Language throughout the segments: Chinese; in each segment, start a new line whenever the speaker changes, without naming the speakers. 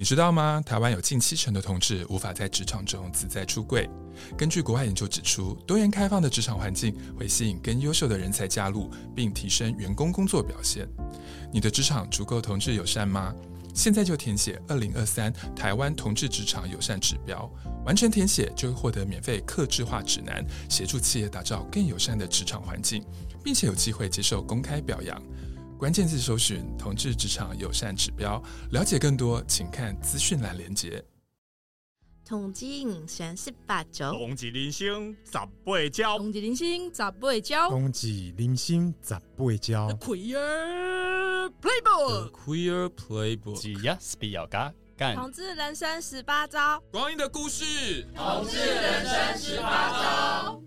你知道吗？台湾有近七成的同志无法在职场中自在出柜。根据国外研究指出，多元开放的职场环境会吸引更优秀的人才加入，并提升员工工作表现。你的职场足够同志友善吗？现在就填写二零二三台湾同志职场友善指标，完成填写就会获得免费客制化指南，协助企业打造更友善的职场环境，并且有机会接受公开表扬。关键字搜寻“同志职场友善指标”，了解更多，请看资讯栏连结。
同志人生十八招，
同志人生十八招，
同志人生十八招，
同志人生十八招。
Queer Playbook，Queer
Playbook，
只要是比较嘎干。
同志人生十八招，
光阴的故事。
同志人生十八招。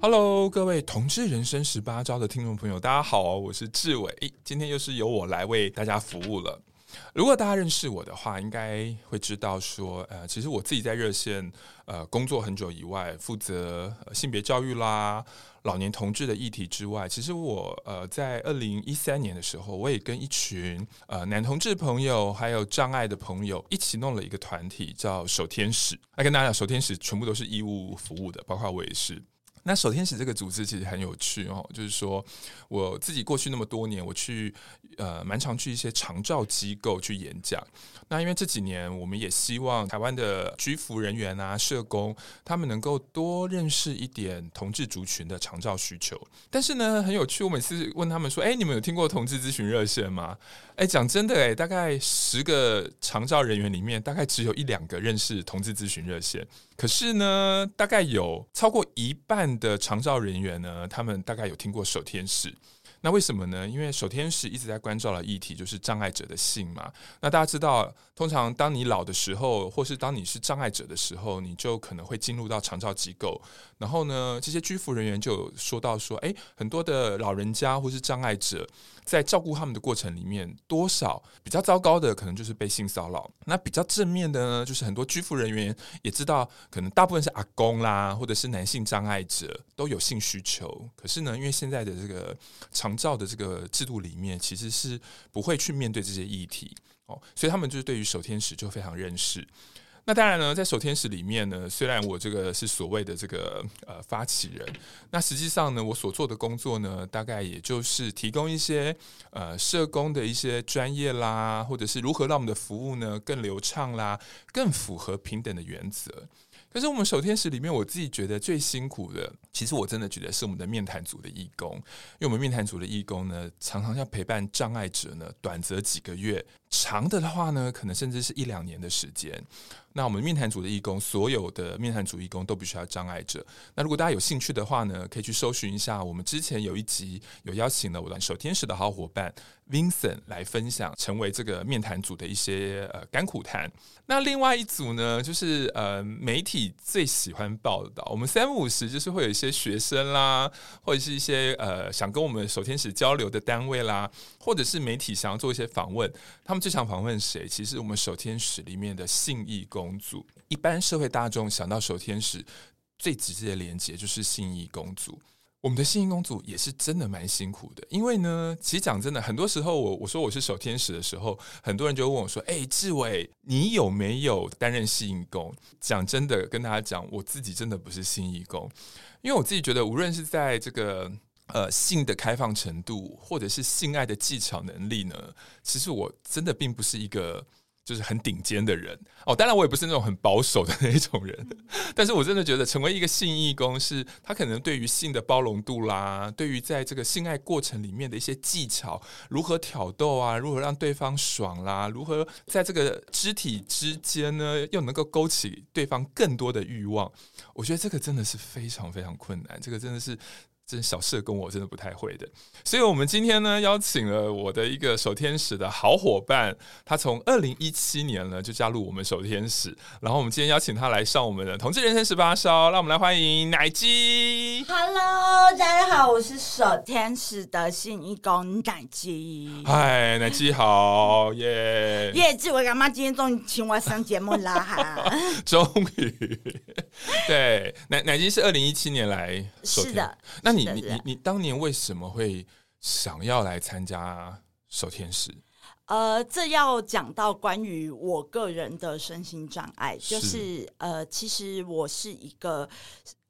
Hello，各位同志人生十八招的听众朋友，大家好，我是志伟，今天又是由我来为大家服务了。如果大家认识我的话，应该会知道说，呃，其实我自己在热线呃工作很久以外，负责、呃、性别教育啦、老年同志的议题之外，其实我呃在二零一三年的时候，我也跟一群呃男同志朋友还有障碍的朋友一起弄了一个团体，叫守天使。来跟大家讲，守天使全部都是义务服务的，包括我也是。那守天使这个组织其实很有趣哦，就是说我自己过去那么多年，我去呃蛮常去一些长照机构去演讲。那因为这几年，我们也希望台湾的居服人员啊、社工，他们能够多认识一点同志族群的长照需求。但是呢，很有趣，我每次问他们说：“哎，你们有听过同志咨询热线吗？”哎，讲真的，哎，大概十个长照人员里面，大概只有一两个认识同志咨询热线。可是呢，大概有超过一半的长照人员呢，他们大概有听过守天使。那为什么呢？因为守天使一直在关照的议题就是障碍者的性嘛。那大家知道，通常当你老的时候，或是当你是障碍者的时候，你就可能会进入到长照机构。然后呢，这些居服人员就说到说，诶，很多的老人家或是障碍者，在照顾他们的过程里面，多少比较糟糕的，可能就是被性骚扰。那比较正面的呢，就是很多居服人员也知道，可能大部分是阿公啦，或者是男性障碍者都有性需求。可是呢，因为现在的这个长长照的这个制度里面，其实是不会去面对这些议题哦，所以他们就是对于守天使就非常认识。那当然呢，在守天使里面呢，虽然我这个是所谓的这个呃发起人，那实际上呢，我所做的工作呢，大概也就是提供一些呃社工的一些专业啦，或者是如何让我们的服务呢更流畅啦，更符合平等的原则。可是我们守天使里面，我自己觉得最辛苦的，其实我真的觉得是我们的面谈组的义工，因为我们面谈组的义工呢，常常要陪伴障碍者呢，短则几个月，长的的话呢，可能甚至是一两年的时间。那我们面谈组的义工，所有的面谈组义工都必须要障碍者。那如果大家有兴趣的话呢，可以去搜寻一下，我们之前有一集有邀请了我的守天使的好伙伴 Vincent 来分享，成为这个面谈组的一些呃甘苦谈。那另外一组呢，就是呃媒体最喜欢报道，我们三五时就是会有一些学生啦，或者是一些呃想跟我们守天使交流的单位啦，或者是媒体想要做一些访问，他们最想访问谁？其实我们守天使里面的信义工。工组，一般社会大众想到守天使最直接的连接就是信义工组。我们的信义工组也是真的蛮辛苦的，因为呢，其实讲真的，很多时候我我说我是守天使的时候，很多人就问我说：“哎，志伟，你有没有担任信义工？”讲真的，跟大家讲，我自己真的不是信义工，因为我自己觉得，无论是在这个呃性的开放程度，或者是性爱的技巧能力呢，其实我真的并不是一个。就是很顶尖的人哦，当然我也不是那种很保守的那一种人，但是我真的觉得成为一个性义工，是他可能对于性的包容度啦，对于在这个性爱过程里面的一些技巧，如何挑逗啊，如何让对方爽啦，如何在这个肢体之间呢，又能够勾起对方更多的欲望，我觉得这个真的是非常非常困难，这个真的是。这小社工我真的不太会的，所以我们今天呢邀请了我的一个守天使的好伙伴，他从二零一七年呢就加入我们守天使，然后我们今天邀请他来上我们的同志人生十八烧，让我们来欢迎奶鸡。
Hello，大家好，我是守天使的新义工奶鸡。
嗨，奶鸡好，耶！
耶，志伟干妈今天终于请我上节目啦哈！
终于，对，奶奶鸡是二零一七年来是的，那你。你你你你当年为什么会想要来参加守天使？
呃，这要讲到关于我个人的身心障碍，就是，是呃，其实我是一个。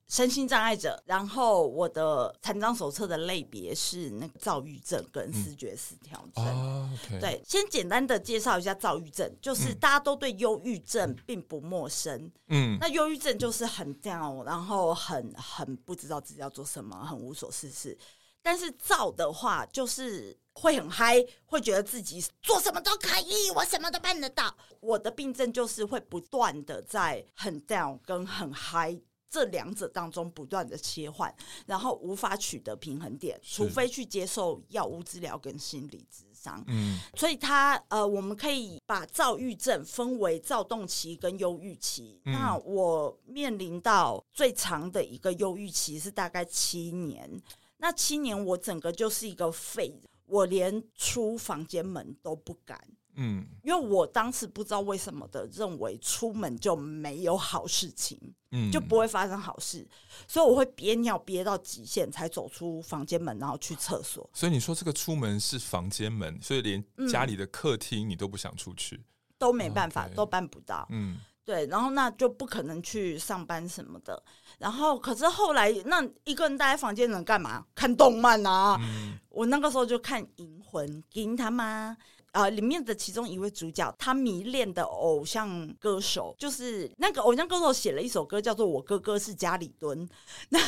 身心障碍者，然后我的残障手册的类别是那个躁郁症跟视觉失调症。
嗯 oh, okay.
对，先简单的介绍一下躁郁症，就是大家都对忧郁症并不陌生。嗯，那忧郁症就是很 down，然后很很不知道自己要做什么，很无所事事。但是躁的话，就是会很嗨，会觉得自己做什么都可以，我什么都办得到。我的病症就是会不断的在很 down 跟很嗨。这两者当中不断的切换，然后无法取得平衡点，除非去接受药物治疗跟心理咨商。嗯，所以他呃，我们可以把躁郁症分为躁动期跟忧郁期。嗯，那我面临到最长的一个忧郁期是大概七年，那七年我整个就是一个废，我连出房间门都不敢。嗯，因为我当时不知道为什么的认为出门就没有好事情，嗯，就不会发生好事，所以我会憋尿憋到极限才走出房间门，然后去厕所。
所以你说这个出门是房间门，所以连家里的客厅你都不想出去，嗯，
都没办法，都办不到。嗯，对，然后那就不可能去上班什么的。然后可是后来那一个人待在房间能干嘛？看动漫啊！嗯，我那个时候就看《银魂》，银他妈。呃，里面的其中一位主角，他迷恋的偶像歌手，就是那个偶像歌手写了一首歌，叫做《我哥哥是家里蹲》，那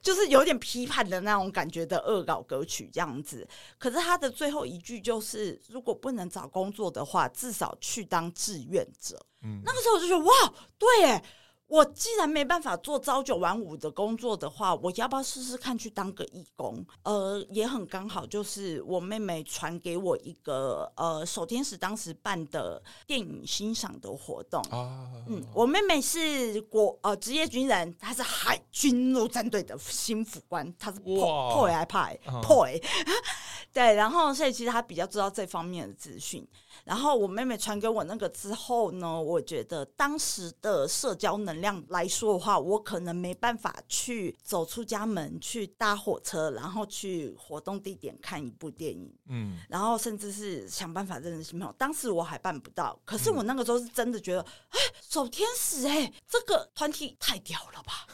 就是有点批判的那种感觉的恶搞歌曲这样子。可是他的最后一句就是，如果不能找工作的话，至少去当志愿者。嗯，那个时候我就觉得，哇，对耶。我既然没办法做朝九晚五的工作的话，我要不要试试看去当个义工？呃，也很刚好，就是我妹妹传给我一个呃守天使当时办的电影欣赏的活动。啊，嗯，我妹妹是国呃职业军人，她是海军陆战队的新副官，她是破破还派破哎，对，然后所以其实她比较知道这方面的资讯。然后我妹妹传给我那个之后呢，我觉得当时的社交能量来说的话，我可能没办法去走出家门去搭火车，然后去活动地点看一部电影，嗯，然后甚至是想办法认识新朋友。当时我还办不到，可是我那个时候是真的觉得，哎，守天使，哎，这个团体太屌了吧！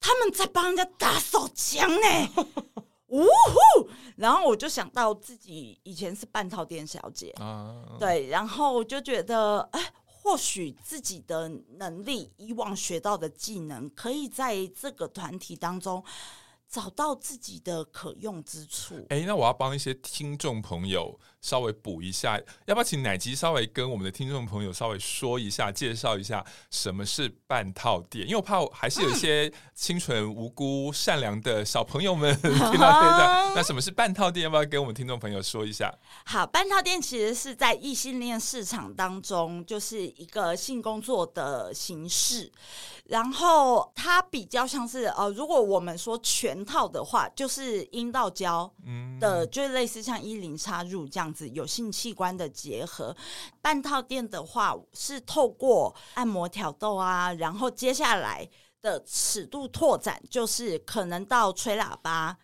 他们在帮人家打手枪呢。呜呼！然后我就想到自己以前是半套店小姐，啊、对，然后我就觉得，哎，或许自己的能力，以往学到的技能，可以在这个团体当中。找到自己的可用之处。
哎、欸，那我要帮一些听众朋友稍微补一下，要不要请奶吉稍微跟我们的听众朋友稍微说一下，介绍一下什么是半套店？因为我怕我还是有一些 清纯无辜、善良的小朋友们、嗯、听到这个。那什么是半套店？要不要跟我们听众朋友说一下？
好，半套店其实是在异性恋市场当中，就是一个性工作的形式。然后它比较像是呃，如果我们说全套的话，就是阴道交的，就类似像一零插入这样子有性器官的结合。半套垫的话是透过按摩挑逗啊，然后接下来的尺度拓展，就是可能到吹喇叭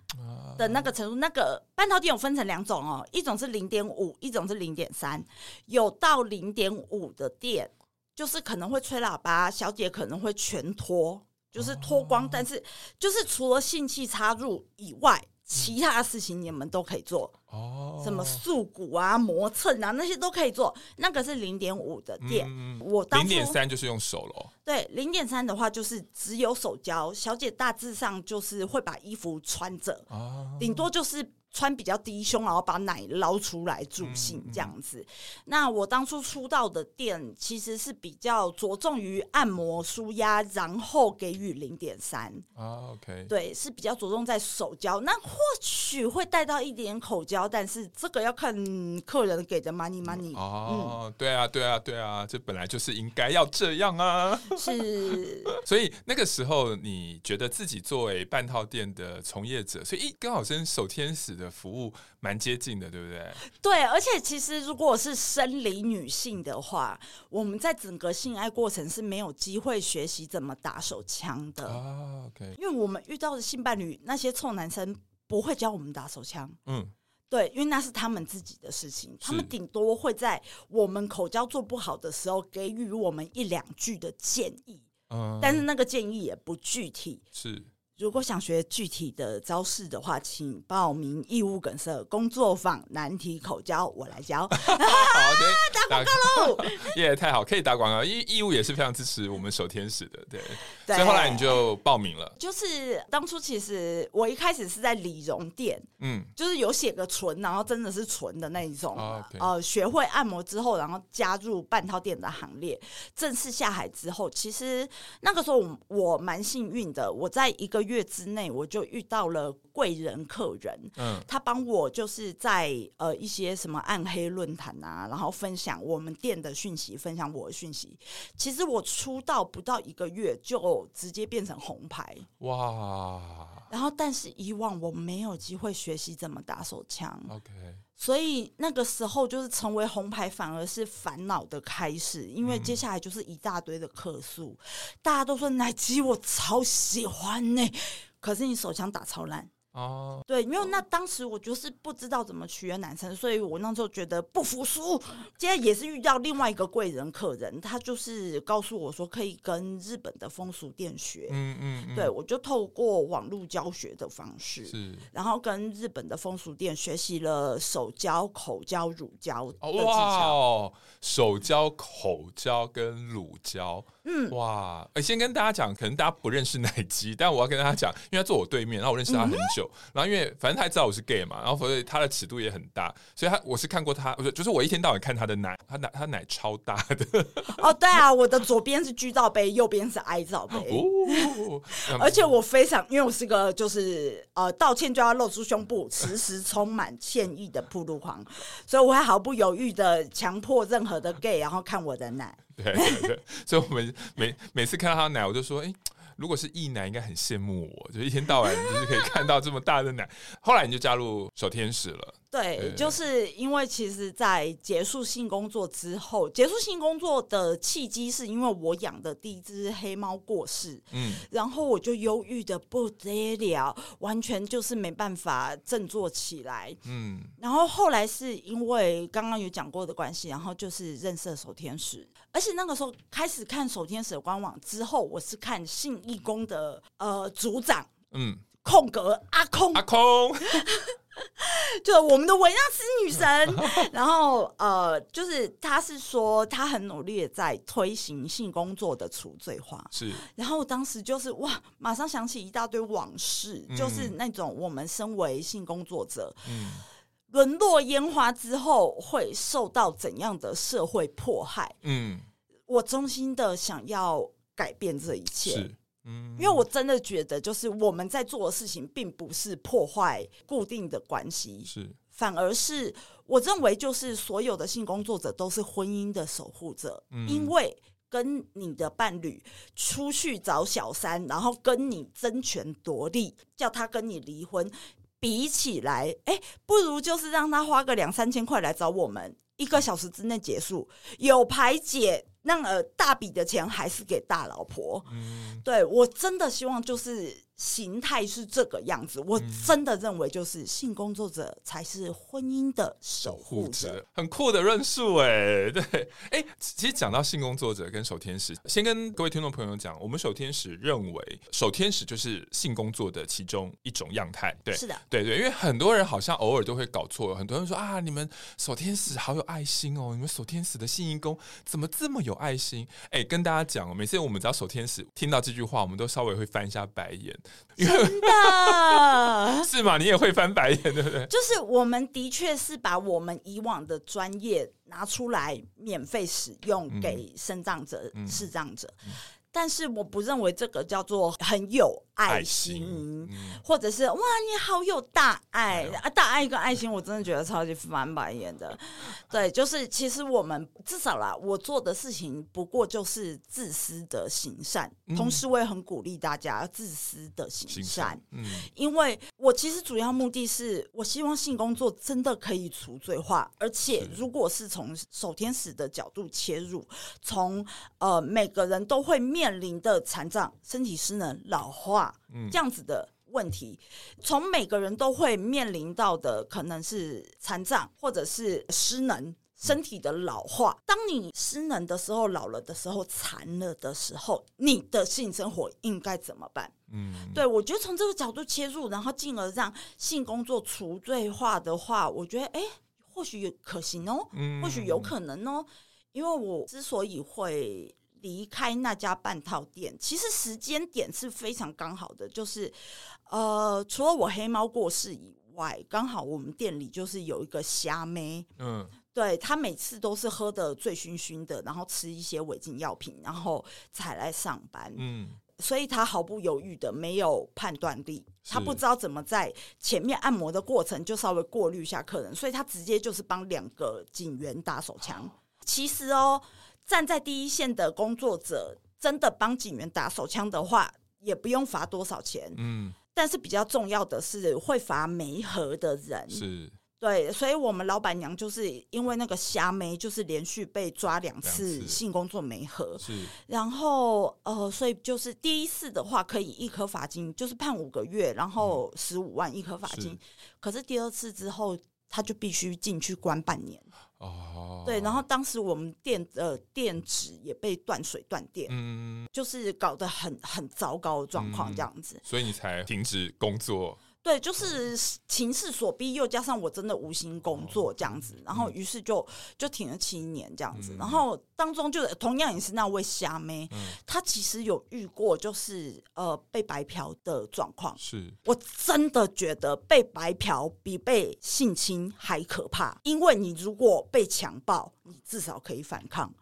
的那个程度。那个半套垫有分成两种哦，一种是零点五，一种是零点三，有到零点五的垫。就是可能会吹喇叭，小姐可能会全脱，就是脱光，哦、但是就是除了性器插入以外，其他的事情你们都可以做。哦，什么塑骨啊、磨蹭啊那些都可以做。那个是零点五的店，嗯、我当零
点三就是用手喽。
对，零点三的话就是只有手交，小姐大致上就是会把衣服穿着，哦、顶多就是。穿比较低胸，然后把奶捞出来助兴这样子。嗯嗯、那我当初出道的店其实是比较着重于按摩舒压，然后给予零点三
啊。OK，
对，是比较着重在手交。那或许会带到一点口交，但是这个要看客人给的 money money。
哦，嗯、对啊，对啊，对啊，这本来就是应该要这样啊。
是，
所以那个时候你觉得自己作为半套店的从业者，所以一刚好跟守天使的服务蛮接近的，对不对？
对，而且其实如果是生理女性的话，我们在整个性爱过程是没有机会学习怎么打手枪的啊。OK，因为我们遇到的性伴侣那些臭男生不会教我们打手枪。嗯，对，因为那是他们自己的事情，他们顶多会在我们口交做不好的时候给予我们一两句的建议，嗯，但是那个建议也不具体，
是。
如果想学具体的招式的话，请报名义务梗塞工作坊难题口交，我来教。好，打广告喽！
耶，太好，可以打广告。因为义务也是非常支持我们守天使的，对。对，所以后来你就报名了。
就是当初其实我一开始是在理容店，嗯，就是有写个纯，然后真的是纯的那一种。哦 okay、呃，学会按摩之后，然后加入半套店的行列。正式下海之后，其实那个时候我我蛮幸运的，我在一个月之内我就遇到了贵人客人，嗯，他帮我就是在呃一些什么暗黑论坛啊，然后分享我们店的讯息，分享我的讯息。其实我出道不到一个月就直接变成红牌，哇！然后但是以往我没有机会学习怎么打手枪
，OK。
所以那个时候就是成为红牌，反而是烦恼的开始，因为接下来就是一大堆的客诉，嗯、大家都说奶鸡我超喜欢呢、欸，可是你手枪打超烂。哦，对，因为那当时我就是不知道怎么取悦男生，所以我那时候觉得不服输。现在也是遇到另外一个贵人客人，他就是告诉我说可以跟日本的风俗店学。嗯嗯，嗯对，我就透过网络教学的方式，是，然后跟日本的风俗店学习了手交、口交、乳交的技巧。哇哦，
手交、口交跟乳交。嗯，哇！哎，先跟大家讲，可能大家不认识奶鸡，但我要跟大家讲，因为他坐我对面，然后我认识他很久，嗯、然后因为反正他也知道我是 gay 嘛，然后所以他的尺度也很大，所以他我是看过他，就是我一天到晚看他的奶，他奶他奶超大的。
哦，对啊，我的左边是 G 罩杯，右边是 I 罩杯，哦、而且我非常，因为我是个就是呃道歉就要露出胸部，时时充满歉意的铺路狂，所以我会毫不犹豫的强迫任何的 gay 然后看我的奶。
对对对，所以我们每每次看到他的奶，我就说，哎，如果是异奶，应该很羡慕我，就一天到晚就是可以看到这么大的奶。后来你就加入小天使了。
对，就是因为其实，在结束性工作之后，结束性工作的契机是因为我养的第一只黑猫过世，嗯，然后我就忧郁的不得了，完全就是没办法振作起来，嗯，然后后来是因为刚刚有讲过的关系，然后就是认识了守天使，而且那个时候开始看守天使的官网之后，我是看性义工的呃组长，嗯，空格阿空
阿空。
就我们的维纳斯女神，然后呃，就是她是说她很努力的在推行性工作的除罪化，
是。
然后当时就是哇，马上想起一大堆往事，嗯、就是那种我们身为性工作者，嗯，沦落烟花之后会受到怎样的社会迫害，嗯，我衷心的想要改变这一切。是因为我真的觉得，就是我们在做的事情，并不是破坏固定的关系，是。反而是我认为，就是所有的性工作者都是婚姻的守护者，嗯、因为跟你的伴侣出去找小三，然后跟你争权夺利，叫他跟你离婚，比起来，哎，不如就是让他花个两三千块来找我们，一个小时之内结束，有排解。那呃，大笔的钱还是给大老婆。嗯，对，我真的希望就是。形态是这个样子，我真的认为就是性工作者才是婚姻的守护者，
很酷的论述哎，对，哎，其实讲到性工作者跟守天使，先跟各位听众朋友讲，我们守天使认为守天使就是性工作的其中一种样态，对，
是的，
对对，因为很多人好像偶尔都会搞错，很多人说啊，你们守天使好有爱心哦，你们守天使的性义工怎么这么有爱心？哎，跟大家讲哦，每次我们只要守天使听到这句话，我们都稍微会翻一下白眼。
真的
是吗？你也会翻白眼，对不对？
就是我们的确是把我们以往的专业拿出来免费使用给生长者、视障者。嗯嗯但是我不认为这个叫做很有爱心，嗯、或者是哇，你好有大爱啊！哎、大爱跟爱心，我真的觉得超级翻白眼的。对，就是其实我们至少啦，我做的事情不过就是自私的行善，嗯、同时我也很鼓励大家自私的。行善嗯，因为我其实主要目的是我希望性工作真的可以除罪化，而且如果是从守天使的角度切入，从呃每个人都会。面临的残障、身体失能、老化，嗯、这样子的问题，从每个人都会面临到的，可能是残障或者是失能。身体的老化，当你失能的时候、老了的时候、残了的时候，你的性生活应该怎么办？嗯，对，我觉得从这个角度切入，然后进而让性工作除罪化的话，我觉得哎，或许有可行哦，或许有可能哦。因为我之所以会离开那家半套店，其实时间点是非常刚好的，就是呃，除了我黑猫过世以外，刚好我们店里就是有一个虾妹，嗯。对，他每次都是喝的醉醺醺的，然后吃一些违禁药品，然后才来上班。嗯，所以他毫不犹豫的没有判断力，他不知道怎么在前面按摩的过程就稍微过滤一下客人，所以他直接就是帮两个警员打手枪。其实哦，站在第一线的工作者，真的帮警员打手枪的话，也不用罚多少钱。嗯，但是比较重要的是会罚没合的人。是。对，所以我们老板娘就是因为那个虾妹，就是连续被抓两次性工作没合，是，然后呃，所以就是第一次的话可以一颗罚金，就是判五个月，然后十五万一颗罚金，是，可是第二次之后他就必须进去关半年。哦，对，然后当时我们电的电池也被断水断电，嗯，就是搞得很很糟糕的状况这样子，
嗯，所以你才停止工作。
对，就是情势所逼，又加上我真的无心工作这样子，然后于是就就停了七年这样子，然后当中就同样也是那位虾妹，她其实有遇过就是呃被白嫖的状况，是我真的觉得被白嫖比被性侵还可怕，因为你如果被强暴，你至少可以反抗。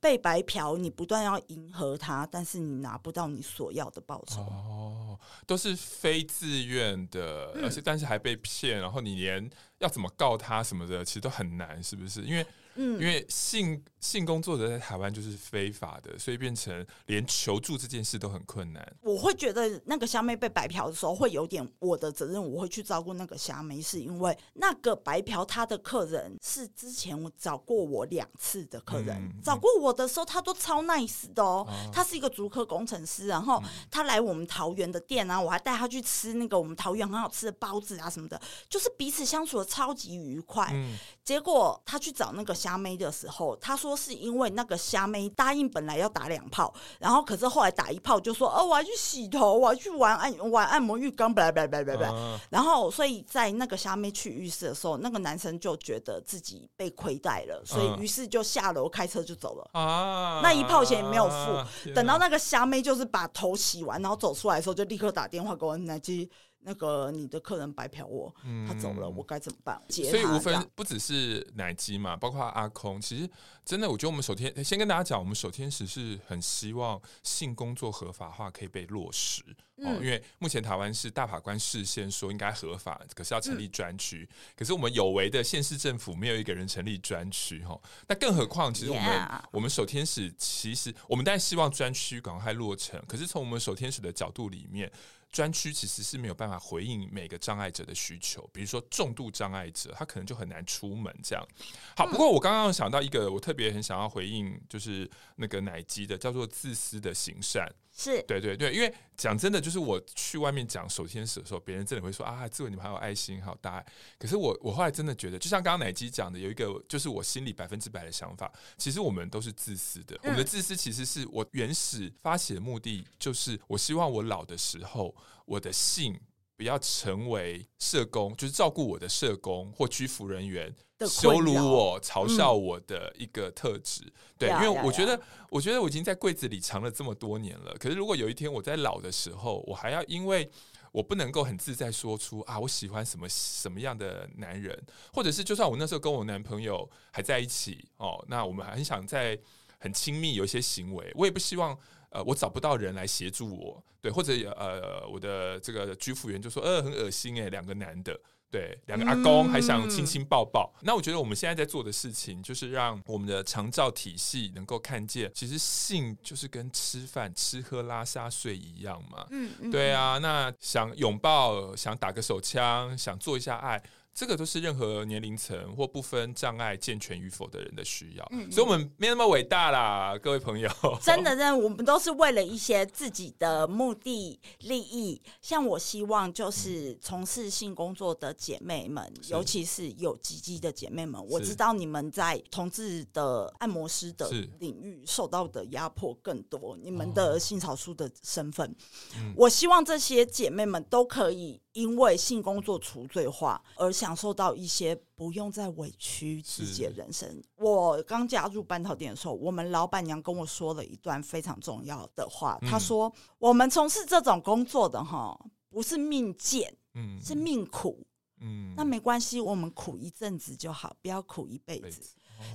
被白嫖，你不断要迎合他，但是你拿不到你所要的报酬。
哦，都是非自愿的，嗯、而且但是还被骗，然后你连要怎么告他什么的，其实都很难，是不是？因为。嗯，因为性性工作者在台湾就是非法的，所以变成连求助这件事都很困难。
我会觉得那个虾妹被白嫖的时候，会有点我的责任，我会去照顾那个虾妹，是因为那个白嫖他的客人是之前我找过我两次的客人，嗯、找过我的时候他都超 nice 的哦。哦他是一个足科工程师，然后他来我们桃园的店啊，我还带他去吃那个我们桃园很好吃的包子啊什么的，就是彼此相处的超级愉快。嗯、结果他去找那个。虾妹的时候，他说是因为那个虾妹答应本来要打两炮，然后可是后来打一炮就说哦，我要去洗头，我要去玩按玩按摩浴缸，拜拜拜拜拜。然后所以在那个虾妹去浴室的时候，那个男生就觉得自己被亏待了，所以于是就下楼开车就走了。啊，那一炮钱也没有付。等到那个虾妹就是把头洗完，然后走出来的时候，就立刻打电话给我奶机。那个你的客人白嫖我，嗯、他走了，我该怎么办？
所以无分不只是奶鸡嘛，包括阿空。其实真的，我觉得我们首天先跟大家讲，我们首天使是很希望性工作合法化可以被落实、嗯、哦。因为目前台湾是大法官事先说应该合法，可是要成立专区。嗯、可是我们有为的县市政府没有一个人成立专区哈。那更何况，其实我们.我们首天使其实我们当然希望专区赶快落成。可是从我们首天使的角度里面。专区其实是没有办法回应每个障碍者的需求，比如说重度障碍者，他可能就很难出门这样。好，不过我刚刚想到一个，我特别很想要回应，就是那个奶鸡的，叫做自私的行善。
是
对对对，因为讲真的，就是我去外面讲手牵手的时候，别人真的会说啊，志伟你们还有爱心，还有大爱。可是我我后来真的觉得，就像刚刚奶鸡讲的，有一个就是我心里百分之百的想法，其实我们都是自私的。嗯、我们的自私其实是我原始发起的目的，就是我希望我老的时候，我的性不要成为社工，就是照顾我的社工或居服人员。羞辱我、嘲笑我的一个特质，嗯、对，因为我觉得，我觉得我已经在柜子里藏了这么多年了。可是，如果有一天我在老的时候，我还要因为我不能够很自在说出啊，我喜欢什么什么样的男人，或者是就算我那时候跟我男朋友还在一起哦，那我们还很想在很亲密有一些行为，我也不希望呃，我找不到人来协助我，对，或者呃，我的这个居服员就说呃，很恶心诶，两个男的。对，两个阿公还想亲亲抱抱。嗯、那我觉得我们现在在做的事情，就是让我们的长照体系能够看见，其实性就是跟吃饭、吃喝拉撒睡一样嘛。嗯，嗯对啊。那想拥抱、想打个手枪、想做一下爱，这个都是任何年龄层或不分障碍健全与否的人的需要。
嗯，
所以我们没那么伟大啦，各位朋友。
真的，真的，我们都是为了一些自己的目的利益。像我希望就是从事性工作的姐妹们，尤其是有鸡鸡的姐妹们，我知道你们在同志的按摩师的领域受到的压迫更多，你们的性少数的身份，哦，我希望这些姐妹们都可以。因为性工作除罪化而享受到一些不用再委屈自己的人生。我刚加入半套店的时候，我们老板娘跟我说了一段非常重要的话。她说：“嗯、我们从事这种工作的哈，不是命贱，嗯，是命苦，嗯，那没关系，我们苦一阵子就好，不要苦一辈子。”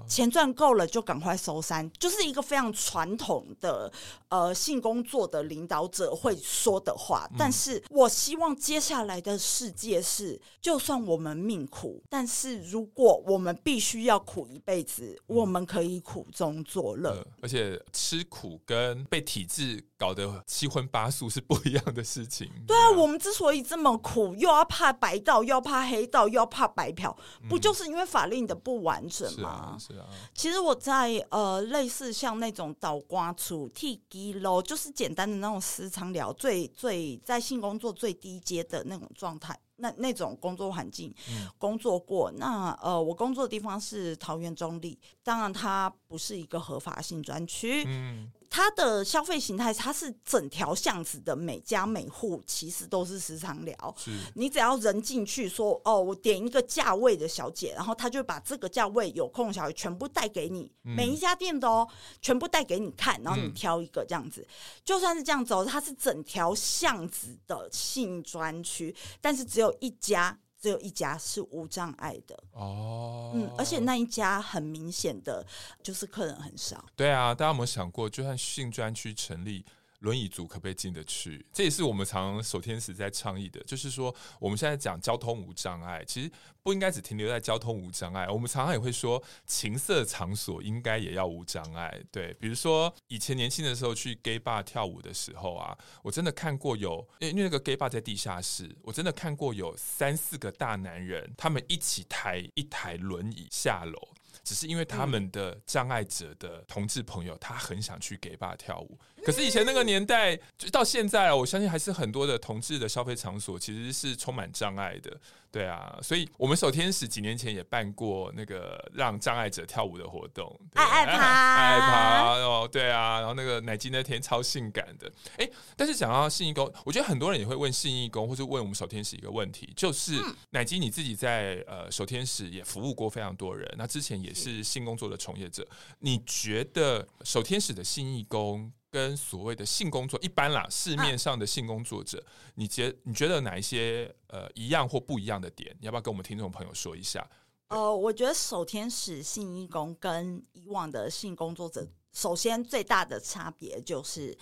钱赚够了就赶快收山，就是一个非常传统的呃性工作的领导者会说的话。但是我希望接下来的世界是，就算我们命苦，但是如果我们必须要苦一辈子，我们可以苦中作乐。
而且吃苦跟被体制搞得七荤八素是不一样的事情。
对啊，我们之所以这么苦，又要怕白道，又要怕黑道，又要怕白嫖，不就是因为法令的不完整吗？
是啊，
其实我在呃，类似像那种倒瓜处、剃鸡喽，就是简单的那种私娼寮，最最在性工作最低阶的那种状态，那那种工作环境工作过。嗯、那呃，我工作的地方是桃园中立，当然它不是一个合法性专区。嗯。它的消费形态，它是整条巷子的每家每户其实都是时常聊。你只要人进去说哦，我点一个价位的小姐，然后他就把这个价位有空的小姐全部带给你，嗯、每一家店的哦，全部带给你看，然后你挑一个这样子。嗯、就算是这样子哦，它是整条巷子的性专区，但是只有一家。只有一家是无障碍的哦，嗯，而且那一家很明显的就是客人很少。
对啊，大家有没有想过，就算性专区成立，轮椅族可不可以进得去？这也是我们常常守天使在倡议的，就是说我们现在讲交通无障碍，其实不应该只停留在交通无障碍。我们常常也会说，情色场所应该也要无障碍。对，比如说以前年轻的时候去 gay bar 跳舞的时候啊，我真的看过有，因为那个 gay bar 在地下室，我真的看过有三四个大男人，他们一起抬一台轮椅下楼。只是因为他们的障碍者的同志朋友，他很想去 gay bar 跳舞。可是以前那个年代，就到现在啊，我相信还是很多的同志的消费场所其实是充满障碍的。对啊，所以我们守天使几年前也办过那个让障碍者跳舞的活动，
爱爱趴，
爱爱趴哦，对啊，然后那个奶鸡那天超性感的，哎，但是讲到信义工，我觉得很多人也会问信义工，或是问我们守天使一个问题，就是、嗯、奶鸡你自己在呃守天使也服务过非常多人，那之前也是性工作的从业者，你觉得守天使的信义工？跟所谓的性工作一般啦，市面上的性工作者，啊、你觉你觉得哪一些呃一样或不一样的点？你要不要跟我们听众朋友说一下？
呃，我觉得守天使性义工跟以往的性工作者，首先最大的差别就是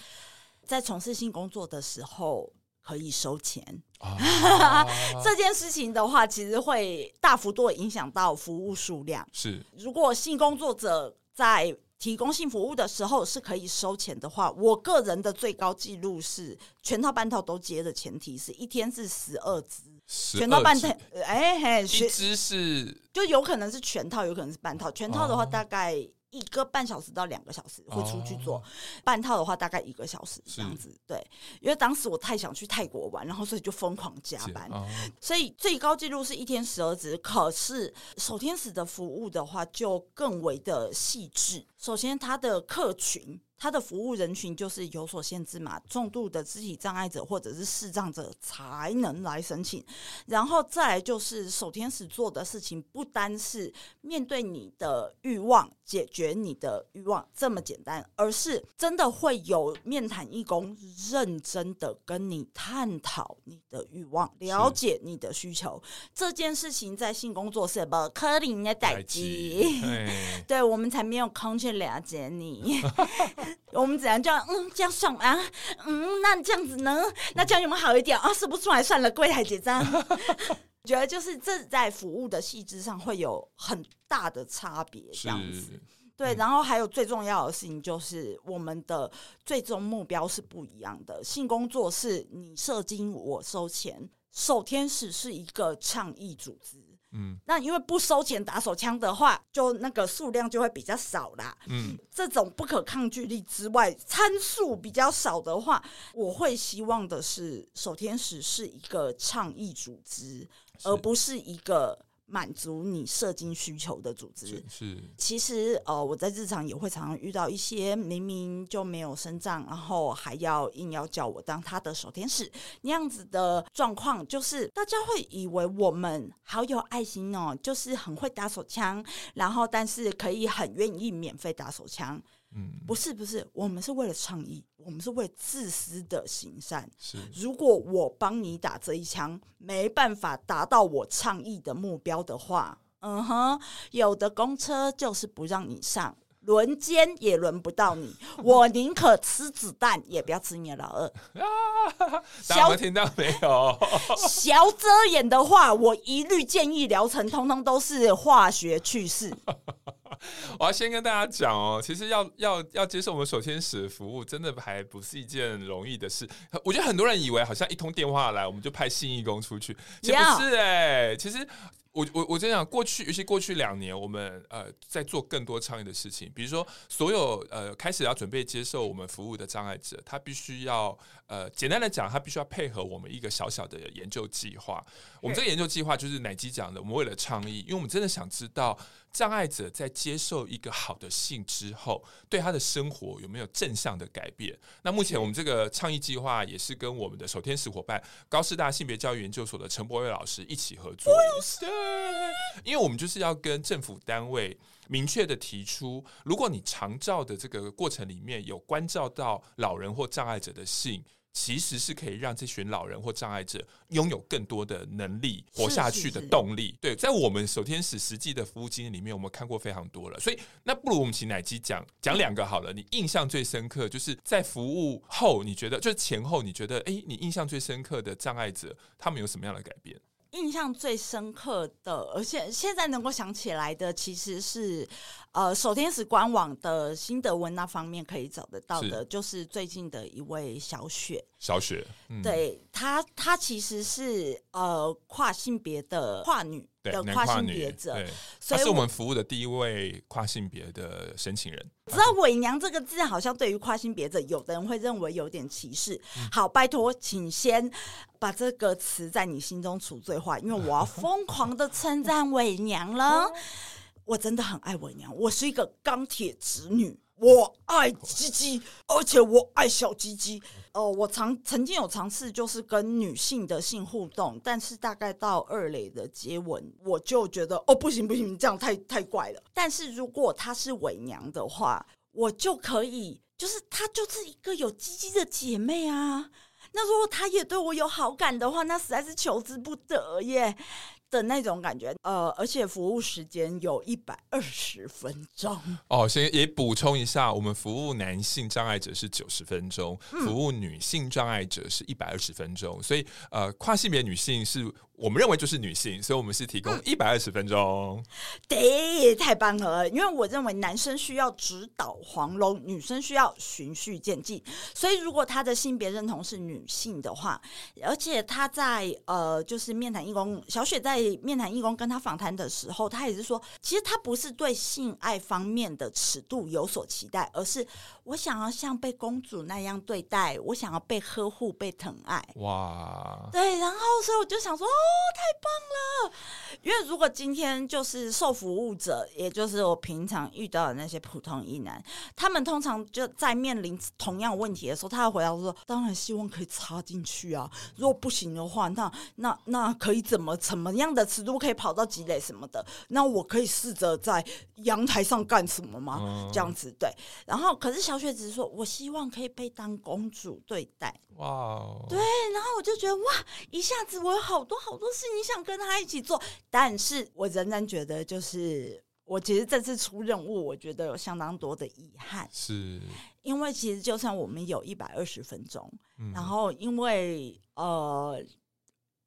在从事性工作的时候可以收钱。啊、这件事情的话，其实会大幅度影响到服务数量。
是，
如果性工作者在提供性服务的时候是可以收钱的话，我个人的最高记录是全套半套都接的前提是一天是十二支，全套半套，哎嘿，
一支是
就有可能是全套，有可能是半套，全套的话大概。一个半小时到两个小时会出去做，半套的话大概一个小时这样子。对，因为当时我太想去泰国玩，然后所以就疯狂加班，所以最高纪录是一天十二只。可是守天使的服务的话就更为的细致。首先，它的客群。他的服务人群就是有所限制嘛，重度的肢体障碍者或者是视障者才能来申请。然后再来就是守天使做的事情，不单是面对你的欲望，解决你的欲望这么简单，而是真的会有面谈义工认真的跟你探讨你的欲望，了解你的需求。这件事情在性工作是不可能的代际，对，我们才没有空去了解你。我们只能这样，嗯，这样算啊，嗯，那这样子呢？那这样有没有好一点啊？说不出来算了，柜台结账。觉得就是这在服务的细致上会有很大的差别，这样子。对，然后还有最重要的事情就是，我们的最终目标是不一样的。性工作是你射精，我收钱；守天使是一个倡议组织。嗯，那因为不收钱打手枪的话，就那个数量就会比较少啦。嗯，这种不可抗拒力之外，参数比较少的话，我会希望的是守天使是一个倡议组织，而不是一个。满足你射精需求的组织
是，
其实呃，我在日常也会常常遇到一些明明就没有生障，然后还要硬要叫我当他的手天使那样子的状况，就是大家会以为我们好有爱心哦，就是很会打手枪，然后但是可以很愿意免费打手枪。嗯，不是不是，我们是为了倡议，我们是为了自私的行善。
是，
如果我帮你打这一枪，没办法达到我倡议的目标的话，嗯哼，有的公车就是不让你上，轮奸也轮不到你。我宁可吃子弹，也不要吃你的老二。
啊，大家听到没有？
小遮掩的话，我一律建议疗程，通通都是化学去势。
我要先跟大家讲哦，其实要要要接受我们手天使服务，真的还不是一件容易的事。我觉得很多人以为好像一通电话来，我们就派信义工出去，其实不是哎、欸，其实。我我我在想过去，尤其过去两年，我们呃在做更多倡议的事情，比如说所有呃开始要准备接受我们服务的障碍者，他必须要呃简单的讲，他必须要配合我们一个小小的研究计划。我们这个研究计划就是奶基讲的，我们为了倡议，因为我们真的想知道障碍者在接受一个好的性之后，对他的生活有没有正向的改变。那目前我们这个倡议计划也是跟我们的手天使伙伴高师大性别教育研究所的陈博伟老师一起合作。因为我们就是要跟政府单位明确的提出，如果你长照的这个过程里面有关照到老人或障碍者的性，其实是可以让这群老人或障碍者拥有更多的能力活下去的动力。对，在我们手天使实际的服务经验里面，我们看过非常多了。所以，那不如我们请乃基讲讲两个好了。你印象最深刻，就是在服务后，你觉得就是前后，你觉得哎，你印象最深刻的障碍者，他们有什么样的改变？
印象最深刻的，而且现在能够想起来的，其实是呃，守天使官网的新德文那方面可以找得到的，是就是最近的一位小雪。
小雪，嗯、
对她，她其实是呃跨性别的跨女的跨性别者，
所以是我们服务的第一位跨性别的申请人。
知道“伪娘”这个字，好像对于跨性别者，有的人会认为有点歧视。嗯、好，拜托，请先把这个词在你心中除罪化，因为我要疯狂的称赞伪娘了。我真的很爱伪娘，我是一个钢铁直女。我爱鸡鸡，而且我爱小鸡鸡。哦、呃，我常曾经有尝试，就是跟女性的性互动，但是大概到二垒的接吻，我就觉得哦，不行不行，这样太太怪了。但是如果她是伪娘的话，我就可以，就是她就是一个有鸡鸡的姐妹啊。那如果她也对我有好感的话，那实在是求之不得耶。的那种感觉，呃，而且服务时间有一百二十分钟。
哦，先也补充一下，我们服务男性障碍者是九十分钟，嗯、服务女性障碍者是一百二十分钟。所以，呃，跨性别女性是。我们认为就是女性，所以我们是提供一百二十分钟。嗯。
对，太棒了！因为我认为男生需要指导黄龙，女生需要循序渐进。所以如果他的性别认同是女性的话，而且他在呃，就是面谈义工小雪在面谈义工跟他访谈的时候，他也是说，其实他不是对性爱方面的尺度有所期待，而是我想要像被公主那样对待，我想要被呵护、被疼爱。
哇！
对，然后所以我就想说。哦，太棒了！因为如果今天就是受服务者，也就是我平常遇到的那些普通一男，他们通常就在面临同样问题的时候，他会回答说：“当然希望可以插进去啊，如果不行的话，那那那可以怎么怎么样的尺度可以跑到积累什么的？那我可以试着在阳台上干什么吗？嗯、这样子对。然后，可是小雪只是说我希望可以被当公主对待。
哇，
对，然后我就觉得哇，一下子我有好多好多事情想跟他一起做，但是我仍然觉得，就是我其实这次出任务，我觉得有相当多的遗憾，
是
因为其实就算我们有一百二十分钟，
嗯、
然后因为呃，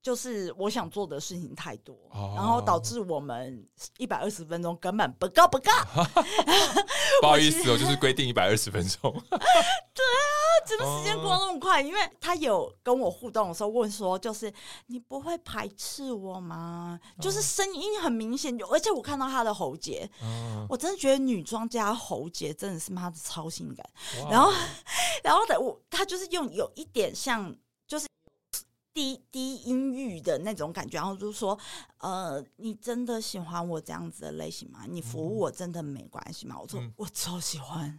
就是我想做的事情太多，
哦、
然后导致我们一百二十分钟根本不够不够，
不好意思哦，就是规定一百二十分钟，
对啊。怎么时间过那么快？因为他有跟我互动的时候问说，就是你不会排斥我吗？就是声音很明显，而且我看到他的喉结，我真的觉得女装加喉结真的是妈的超性感。然后，然后的我他就是用有一点像。低低音域的那种感觉，然后就说，呃，你真的喜欢我这样子的类型吗？你服务我真的没关系吗？我说、嗯、我超喜欢，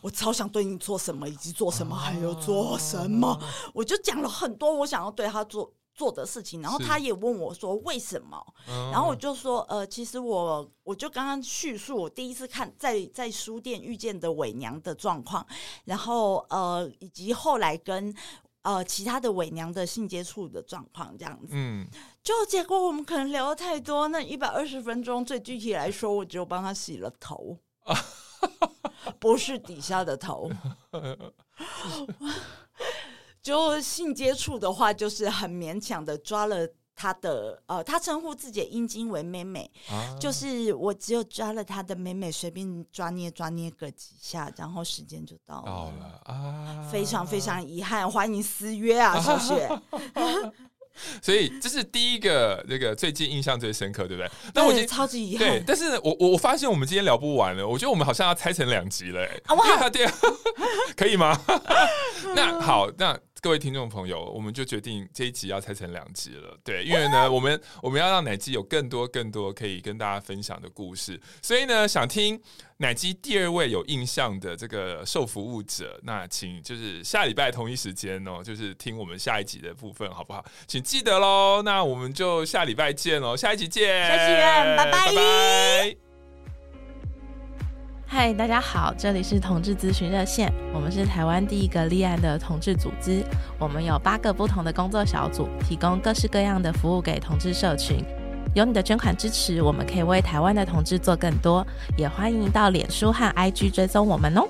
我超想对你做什么，以及做什么，还有做什么，啊、我就讲了很多我想要对他做做的事情，然后他也问我说为什么，然后我就说，呃，其实我我就刚刚叙述我第一次看在在书店遇见的伪娘的状况，然后呃，以及后来跟。呃，其他的伪娘的性接触的状况这样子，嗯，就结果我们可能聊的太多，那一百二十分钟，最具体来说，我只有帮他洗了头，不是底下的头，就性接触的话，就是很勉强的抓了。他的呃，他称呼自己的阴茎为妹妹，啊、就是我只有抓了他的妹妹，随便抓捏抓捏个几下，然后时间就到了，到了啊！非常非常遗憾，欢迎私约啊，小雪。
所以这是第一个，那个最近印象最深刻，对不对？那我觉得
超级遗憾。
对，但是我我我发现我们今天聊不完了，我觉得我们好像要拆成两集了，好不好？对，可以吗？那好，那。各位听众朋友，我们就决定这一集要拆成两集了，对，因为呢，我们我们要让乃基有更多更多可以跟大家分享的故事，所以呢，想听乃基第二位有印象的这个受服务者，那请就是下礼拜同一时间哦，就是听我们下一集的部分，好不好？请记得喽，那我们就下礼拜见喽，下一集见，
下期见，拜拜。拜拜。
嗨，大家好，这里是同志咨询热线，我们是台湾第一个立案的同志组织，我们有八个不同的工作小组，提供各式各样的服务给同志社群。有你的捐款支持，我们可以为台湾的同志做更多，也欢迎到脸书和 IG 追踪我们哦。